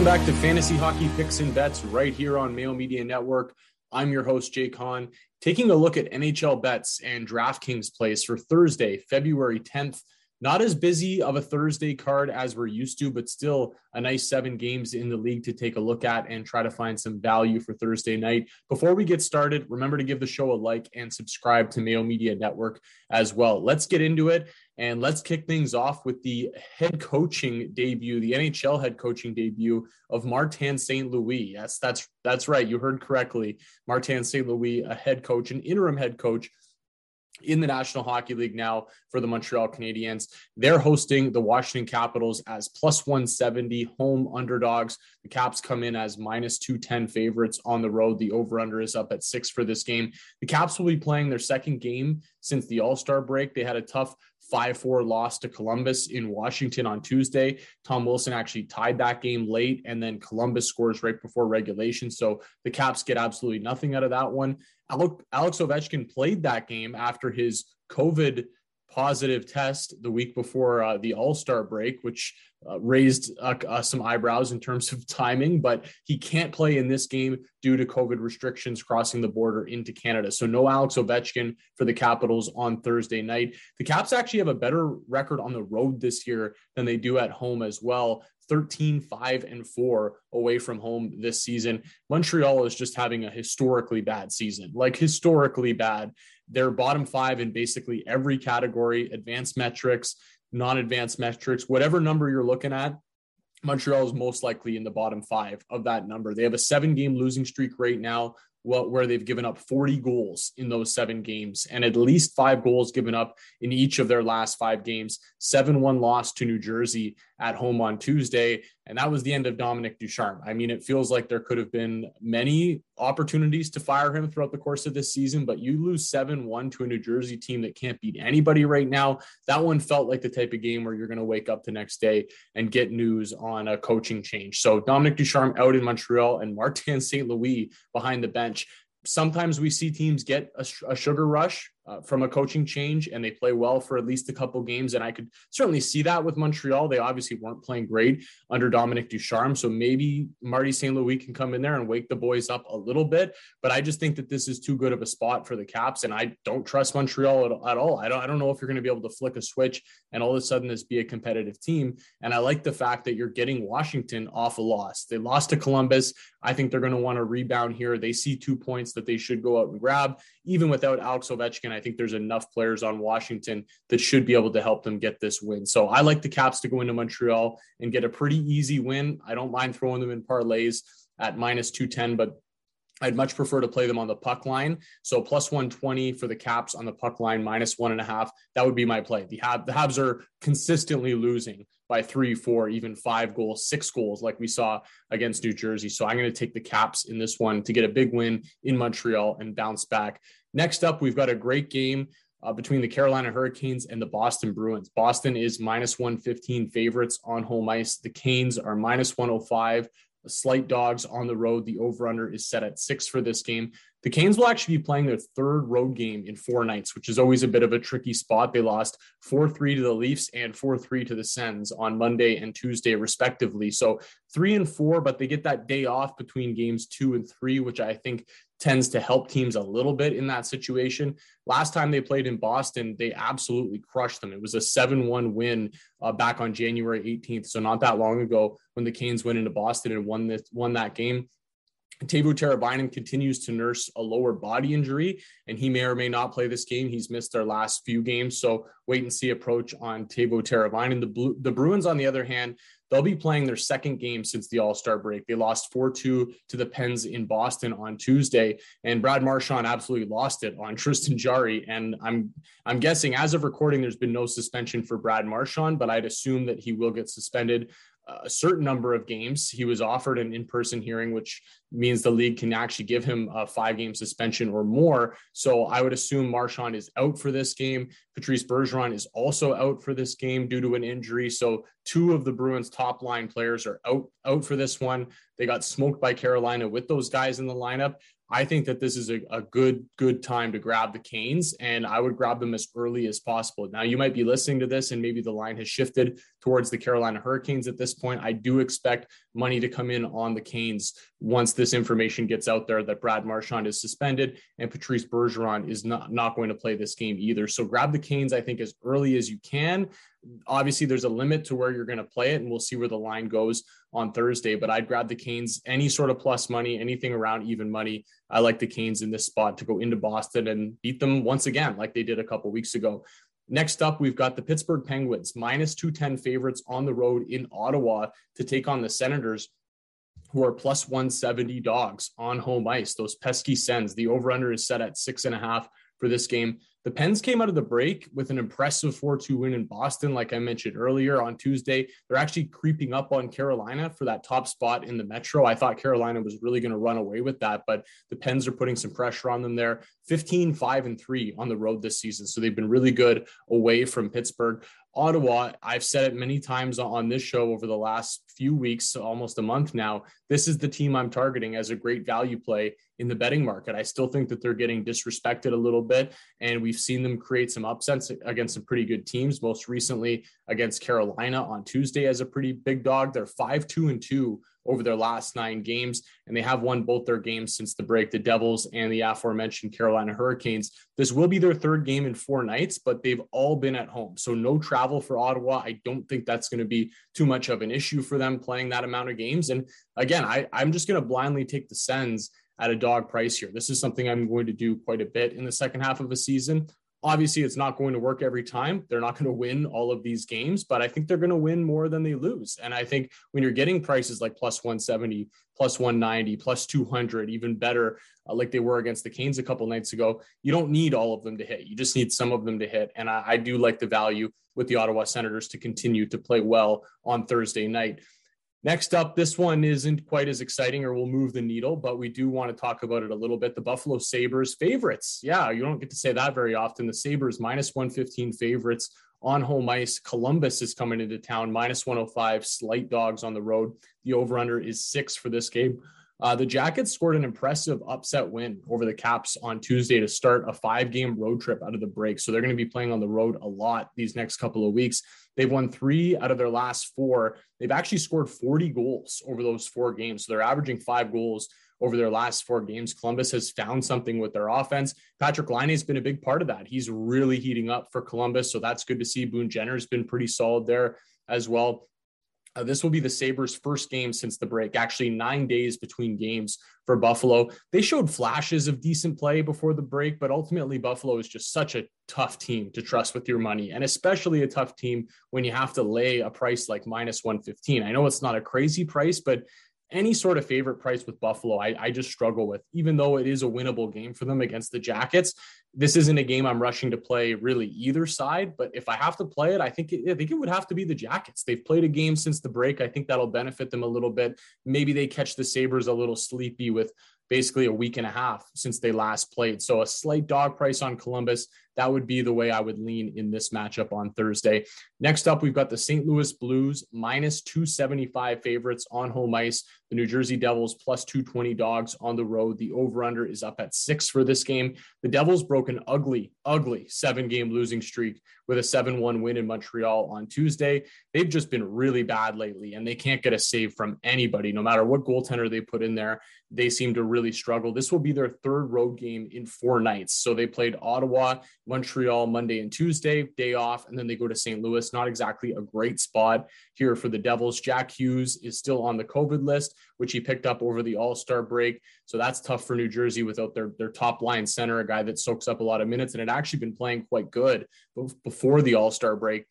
Welcome back to Fantasy Hockey Picks and Bets right here on Mayo Media Network. I'm your host, Jay Kahn, taking a look at NHL bets and DraftKings plays for Thursday, February 10th. Not as busy of a Thursday card as we're used to, but still a nice seven games in the league to take a look at and try to find some value for Thursday night. Before we get started, remember to give the show a like and subscribe to Mayo Media Network as well. Let's get into it and let's kick things off with the head coaching debut, the NHL head coaching debut of Martin St. Louis. Yes, that's that's right. You heard correctly. Martin St. Louis, a head coach, an interim head coach in the National Hockey League now for the Montreal Canadiens. They're hosting the Washington Capitals as plus 170 home underdogs. The Caps come in as minus 210 favorites on the road. The over under is up at six for this game. The Caps will be playing their second game since the All Star break. They had a tough 5 4 loss to Columbus in Washington on Tuesday. Tom Wilson actually tied that game late, and then Columbus scores right before regulation. So the Caps get absolutely nothing out of that one. Alex Ovechkin played that game after his COVID positive test the week before uh, the All Star break, which uh, raised uh, uh, some eyebrows in terms of timing. But he can't play in this game due to COVID restrictions crossing the border into Canada. So no Alex Ovechkin for the Capitals on Thursday night. The Caps actually have a better record on the road this year than they do at home as well. 13, 5, and 4 away from home this season. Montreal is just having a historically bad season, like historically bad. They're bottom five in basically every category advanced metrics, non advanced metrics, whatever number you're looking at. Montreal is most likely in the bottom five of that number. They have a seven game losing streak right now where they've given up 40 goals in those seven games and at least five goals given up in each of their last five games. 7 1 loss to New Jersey at home on Tuesday. And that was the end of Dominic Ducharme. I mean, it feels like there could have been many opportunities to fire him throughout the course of this season, but you lose 7 1 to a New Jersey team that can't beat anybody right now. That one felt like the type of game where you're going to wake up the next day and get news on a coaching change. So Dominic Ducharme out in Montreal and Martin St. Louis behind the bench sometimes we see teams get a, a sugar rush uh, from a coaching change and they play well for at least a couple games. And I could certainly see that with Montreal. They obviously weren't playing great under Dominic Ducharme. So maybe Marty St. Louis can come in there and wake the boys up a little bit. But I just think that this is too good of a spot for the Caps. And I don't trust Montreal at, at all. I don't, I don't know if you're going to be able to flick a switch and all of a sudden this be a competitive team. And I like the fact that you're getting Washington off a loss. They lost to Columbus. I think they're going to want to rebound here. They see two points that they should go out and grab. Even without Alex Ovechkin, I think there's enough players on Washington that should be able to help them get this win. So I like the Caps to go into Montreal and get a pretty easy win. I don't mind throwing them in parlays at minus 210, but I'd much prefer to play them on the puck line. So plus 120 for the Caps on the puck line, minus one and a half. That would be my play. The, Hab- the Habs are consistently losing by three, four, even five goals, six goals, like we saw against New Jersey. So I'm going to take the Caps in this one to get a big win in Montreal and bounce back. Next up, we've got a great game. Uh, between the Carolina Hurricanes and the Boston Bruins. Boston is minus 115 favorites on home ice. The Canes are minus 105 slight dogs on the road. The over under is set at six for this game. The Canes will actually be playing their third road game in four nights, which is always a bit of a tricky spot. They lost 4 3 to the Leafs and 4 3 to the Sens on Monday and Tuesday, respectively. So three and four, but they get that day off between games two and three, which I think tends to help teams a little bit in that situation. Last time they played in Boston, they absolutely crushed them. It was a 7 1 win uh, back on January 18th. So, not that long ago when the Canes went into Boston and won, this, won that game. Teuvo Teravainen continues to nurse a lower body injury, and he may or may not play this game. He's missed their last few games, so wait and see approach on Teuvo Teravainen. The, Blue, the Bruins, on the other hand, they'll be playing their second game since the All Star break. They lost 4 2 to the Pens in Boston on Tuesday, and Brad Marchand absolutely lost it on Tristan Jarry. And I'm I'm guessing as of recording, there's been no suspension for Brad Marchand, but I'd assume that he will get suspended a certain number of games. He was offered an in person hearing, which means the league can actually give him a five game suspension or more. So I would assume Marchand is out for this game. Patrice Bergeron is also out for this game due to an injury. So two of the Bruins' top line players are out out for this one. They got smoked by Carolina with those guys in the lineup. I think that this is a, a good, good time to grab the Canes, and I would grab them as early as possible. Now, you might be listening to this, and maybe the line has shifted towards the Carolina Hurricanes at this point. I do expect money to come in on the Canes once this information gets out there that Brad Marchand is suspended and Patrice Bergeron is not, not going to play this game either. So grab the Canes, I think, as early as you can. Obviously, there's a limit to where you're going to play it, and we'll see where the line goes on Thursday. But I'd grab the Canes any sort of plus money, anything around even money. I like the Canes in this spot to go into Boston and beat them once again, like they did a couple weeks ago. Next up, we've got the Pittsburgh Penguins, minus 210 favorites on the road in Ottawa to take on the Senators, who are plus 170 dogs on home ice. Those pesky Sens. The over under is set at six and a half for this game. The Pens came out of the break with an impressive 4 2 win in Boston, like I mentioned earlier on Tuesday. They're actually creeping up on Carolina for that top spot in the Metro. I thought Carolina was really going to run away with that, but the Pens are putting some pressure on them there. 15, 5, and 3 on the road this season. So they've been really good away from Pittsburgh. Ottawa, I've said it many times on this show over the last few weeks, almost a month now. This is the team I'm targeting as a great value play in the betting market. I still think that they're getting disrespected a little bit, and we've seen them create some upsets against some pretty good teams. Most recently against Carolina on Tuesday as a pretty big dog. They're five two and two over their last nine games, and they have won both their games since the break. The Devils and the aforementioned Carolina Hurricanes. This will be their third game in four nights, but they've all been at home, so no travel for Ottawa. I don't think that's going to be too much of an issue for them playing that amount of games. And again, I, I'm just going to blindly take the Sens at a dog price here. This is something I'm going to do quite a bit in the second half of a season. Obviously, it's not going to work every time. They're not going to win all of these games, but I think they're going to win more than they lose. And I think when you're getting prices like plus 170, plus 190, plus 200, even better, uh, like they were against the Canes a couple nights ago, you don't need all of them to hit. You just need some of them to hit. And I, I do like the value with the Ottawa Senators to continue to play well on Thursday night. Next up, this one isn't quite as exciting or will move the needle, but we do want to talk about it a little bit. The Buffalo Sabres favorites. Yeah, you don't get to say that very often. The Sabres minus 115 favorites on home ice. Columbus is coming into town, minus 105, slight dogs on the road. The over under is six for this game. Uh, the Jackets scored an impressive upset win over the Caps on Tuesday to start a five game road trip out of the break. So they're going to be playing on the road a lot these next couple of weeks. They've won three out of their last four. They've actually scored 40 goals over those four games. So they're averaging five goals over their last four games. Columbus has found something with their offense. Patrik Laine has been a big part of that. He's really heating up for Columbus. So that's good to see. Boone Jenner's been pretty solid there as well. Uh, this will be the Sabres' first game since the break, actually, nine days between games for Buffalo. They showed flashes of decent play before the break, but ultimately, Buffalo is just such a tough team to trust with your money, and especially a tough team when you have to lay a price like minus 115. I know it's not a crazy price, but any sort of favorite price with Buffalo, I, I, just struggle with, even though it is a winnable game for them against the Jackets. This isn't a game I'm rushing to play really either side, but if I have to play it, I think it, I think it would have to be the Jackets. They've played a game since the break. I think that'll benefit them a little bit. Maybe they catch the Sabres a little sleepy with basically a week and a half since they last played. So a slight dog price on Columbus. That would be the way I would lean in this matchup on Thursday. Next up, we've got the St. Louis Blues minus 275 favorites on home ice. The New Jersey Devils plus 220 dogs on the road. The over under is up at six for this game. The Devils broke an ugly, ugly seven game losing streak with a 7 1 win in Montreal on Tuesday. They've just been really bad lately, and they can't get a save from anybody, no matter what goaltender they put in there. They seem to really struggle. This will be their third road game in four nights. So they played Ottawa, Montreal Monday and Tuesday, day off, and then they go to St. Louis. Not exactly a great spot here for the Devils. Jack Hughes is still on the COVID list, which he picked up over the All Star break. So that's tough for New Jersey without their, their top line center, a guy that soaks up a lot of minutes and had actually been playing quite good before the All Star break.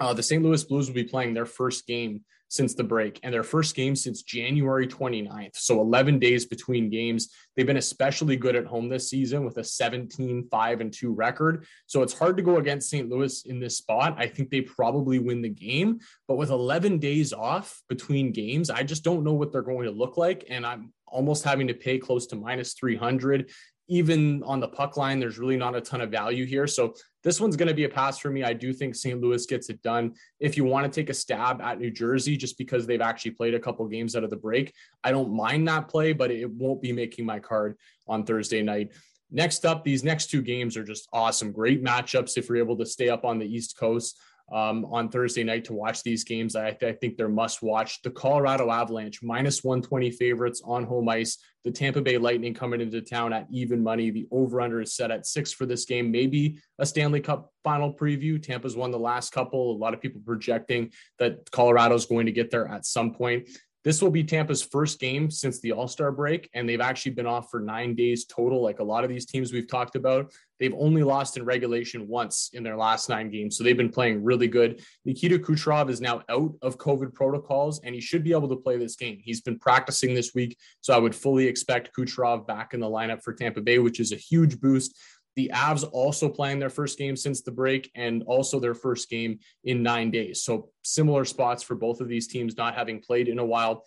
Uh, the St. Louis Blues will be playing their first game since the break and their first game since January 29th. So 11 days between games. They've been especially good at home this season with a 17 5 and 2 record. So it's hard to go against St. Louis in this spot. I think they probably win the game, but with 11 days off between games, I just don't know what they're going to look like and I'm almost having to pay close to minus 300 even on the puck line, there's really not a ton of value here. So this one's going to be a pass for me. I do think St. Louis gets it done. If you want to take a stab at New Jersey, just because they've actually played a couple games out of the break, I don't mind that play, but it won't be making my card on Thursday night. Next up, these next two games are just awesome. Great matchups if you're able to stay up on the East Coast um, on Thursday night to watch these games. I, I, think they're must watch. The Colorado Avalanche, minus 120 favorites on home ice. The Tampa Bay Lightning coming into town at even money. The over under is set at six for this game. Maybe a Stanley Cup final preview. Tampa's won the last couple. A lot of people projecting that Colorado's going to get there at some point. This will be Tampa's first game since the All Star break, and they've actually been off for nine days total. Like a lot of these teams we've talked about, they've only lost in regulation once in their last nine games. So they've been playing really good. Nikita Kucherov is now out of COVID protocols, and he should be able to play this game. He's been practicing this week. So I would fully expect Kucherov back in the lineup for Tampa Bay, which is a huge boost. The Avs also playing their first game since the break and also their first game in nine days. So similar spots for both of these teams not having played in a while.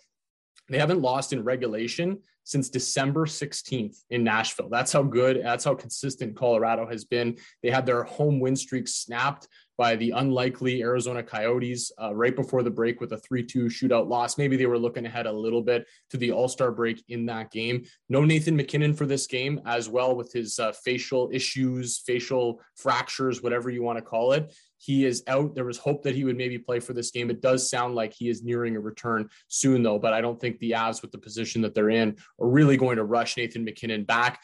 They haven't lost in regulation since December 16th in Nashville. That's how good, that's how consistent Colorado has been. They had their home win streak snapped by the unlikely Arizona Coyotes uh, right before the break with a 3 2 shootout loss. Maybe they were looking ahead a little bit to the All Star break in that game. No Nathan MacKinnon for this game as well with his uh, facial issues, facial fractures, whatever you want to call it. He is out. There was hope that he would maybe play for this game. It does sound like he is nearing a return soon, though, but I don't think the Avs, with the position that they're in, are really going to rush Nathan MacKinnon back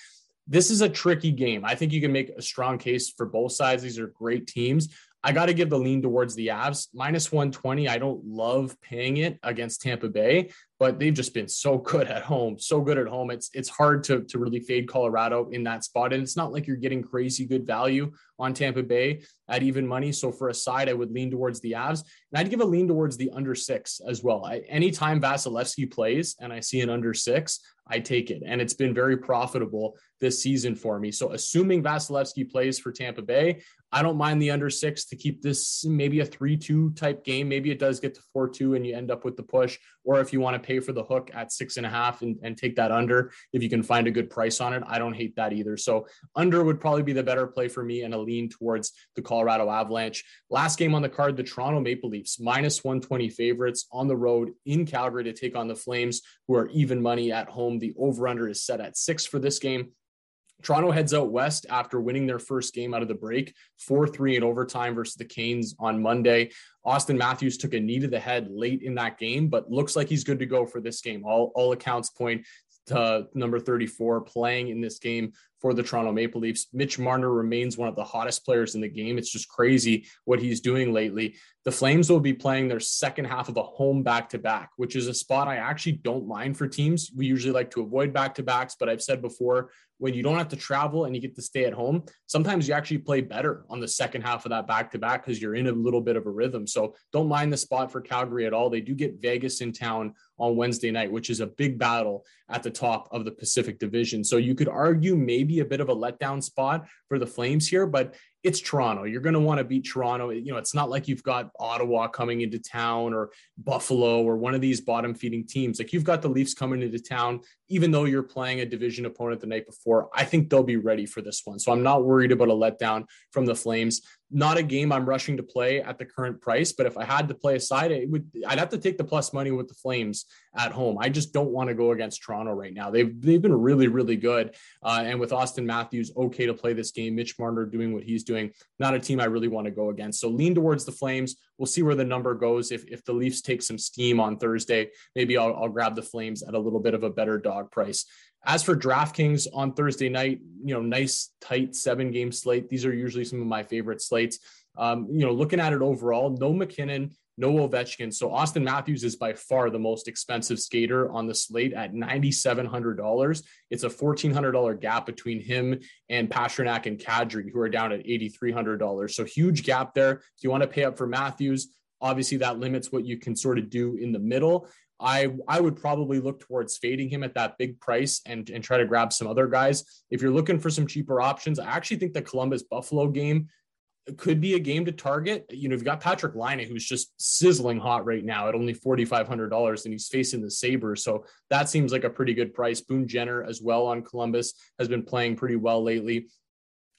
this is a tricky game. I think you can make a strong case for both sides. These are great teams. I got to give the lean towards the Avs. Minus 120. I don't love paying it against Tampa Bay, but they've just been so good at home, so good at home. It's it's hard to, to really fade Colorado in that spot. And it's not like you're getting crazy good value on Tampa Bay at even money. So for a side, I would lean towards the Avs. And I'd give a lean towards the under six as well. I, anytime Vasilevskiy plays and I see an under six, I take it. And it's been very profitable this season for me. So assuming Vasilevskiy plays for Tampa Bay, I don't mind the under six to keep this maybe a 3 2 type game. Maybe it does get to 4 2 and you end up with the push. Or if you want to pay for the hook at six and a half and, and take that under, if you can find a good price on it, I don't hate that either. So under would probably be the better play for me and a lean towards the Colorado Avalanche. Last game on the card, the Toronto Maple Leafs, minus 120 favorites on the road in Calgary to take on the Flames, who are even money at home. The over under is set at six for this game. Toronto heads out west after winning their first game out of the break, 4 3 in overtime versus the Canes on Monday. Auston Matthews took a knee to the head late in that game, but looks like he's good to go for this game. All, all accounts point to number 34 playing in this game for the Toronto Maple Leafs. Mitch Marner remains one of the hottest players in the game. It's just crazy what he's doing lately. The Flames will be playing their second half of a home back to back, which is a spot I actually don't mind for teams. We usually like to avoid back to backs, but I've said before, when you don't have to travel and you get to stay at home, sometimes you actually play better on the second half of that back to back because you're in a little bit of a rhythm. So don't mind the spot for Calgary at all. They do get Vegas in town on Wednesday night, which is a big battle at the top of the Pacific Division. So you could argue maybe a bit of a letdown spot for the Flames here, but it's Toronto. You're going to want to beat Toronto. You know, it's not like you've got Ottawa coming into town or Buffalo or one of these bottom feeding teams. Like you've got the Leafs coming into town, even though you're playing a division opponent the night before. I think they'll be ready for this one. So I'm not worried about a letdown from the Flames not a game I'm rushing to play at the current price, but if I had to play a side, it would I'd have to take the plus money with the Flames at home. I just don't want to go against Toronto right now. They've they've been really really good, uh, and with Auston Matthews okay to play this game, Mitch Marner doing what he's doing, not a team I really want to go against. So lean towards the Flames. We'll see where the number goes. If if the Leafs take some steam on Thursday, maybe I'll, I'll grab the Flames at a little bit of a better dog price. As for DraftKings on Thursday night, you know, nice tight seven game slate. These are usually some of my favorite slates. Um, you know, looking at it overall, no MacKinnon, no Ovechkin. So Auston Matthews is by far the most expensive skater on the slate at $9,700. It's a $1,400 gap between him and Pastrnak and Kadri, who are down at $8,300. So huge gap there. If you want to pay up for Matthews, obviously that limits what you can sort of do in the middle. I I would probably look towards fading him at that big price and and try to grab some other guys. If you're looking for some cheaper options, I actually think the Columbus Buffalo game could be a game to target. You know, you've got Patrik Laine, who's just sizzling hot right now at only $4,500, and he's facing the Sabres. So that seems like a pretty good price. Boone Jenner as well on Columbus has been playing pretty well lately.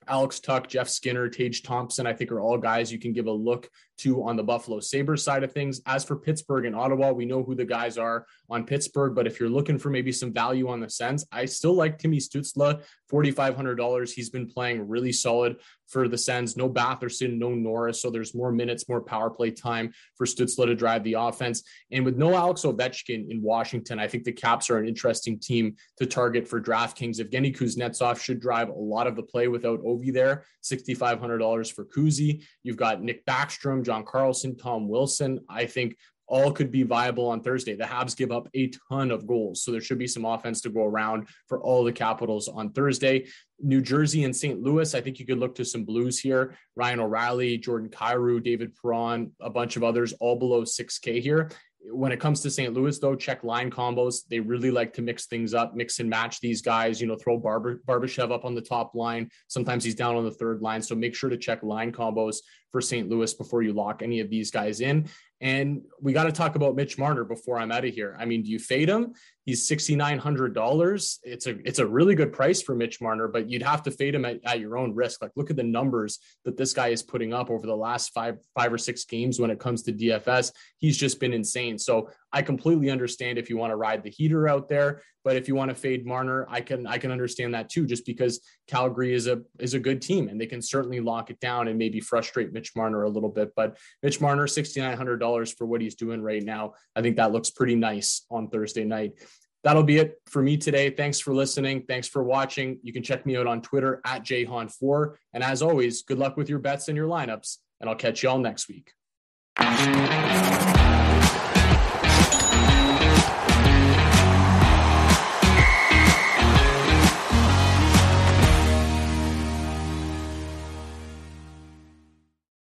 Alex Tuch, Jeff Skinner, Tage Thompson, I think are all guys you can give a look to on the Buffalo Sabres side of things. As for Pittsburgh and Ottawa, we know who the guys are on Pittsburgh, but if you're looking for maybe some value on the Sens, I still like Timmy Stützle, $4,500. He's been playing really solid for the Sens. No Batherson, no Norris. So there's more minutes, more power play time for Stützle to drive the offense. And with no Alex Ovechkin in Washington, I think the Caps are an interesting team to target for DraftKings. Evgeny Kuznetsov should drive a lot of the play without Ovi there. $6,500 for Kuzi. You've got Nick Backstrom, John Carlson, Tom Wilson. I think all could be viable on Thursday. The Habs give up a ton of goals, so there should be some offense to go around for all the Capitals on Thursday. New Jersey and St. Louis, I think you could look to some blues here. Ryan O'Reilly, Jordan Kyrou, David Perron, a bunch of others, all below 6K here. When it comes to St. Louis, though, check line combos. They really like to mix things up, mix and match these guys. You know, throw Barbashev up on the top line. Sometimes he's down on the third line. So make sure to check line combos for St. Louis before you lock any of these guys in. And we got to talk about Mitch Marner before I'm out of here. I mean, do you fade him? He's sixty nine hundred dollars. It's a it's a really good price for Mitch Marner, but you'd have to fade him at, at your own risk. Like, look at the numbers that this guy is putting up over the last five five or six games when it comes to DFS. He's just been insane. So I completely understand if you want to ride the heater out there, but if you want to fade Marner, I can I can understand that too. Just because Calgary is a is a good team and they can certainly lock it down and maybe frustrate Mitch Marner a little bit. But Mitch Marner, sixty nine hundred dollars for what he's doing right now, I think that looks pretty nice on Thursday night. That'll be it for me today. Thanks for listening. Thanks for watching. You can check me out on Twitter at jhon4. And as always, good luck with your bets and your lineups, and I'll catch you all next week.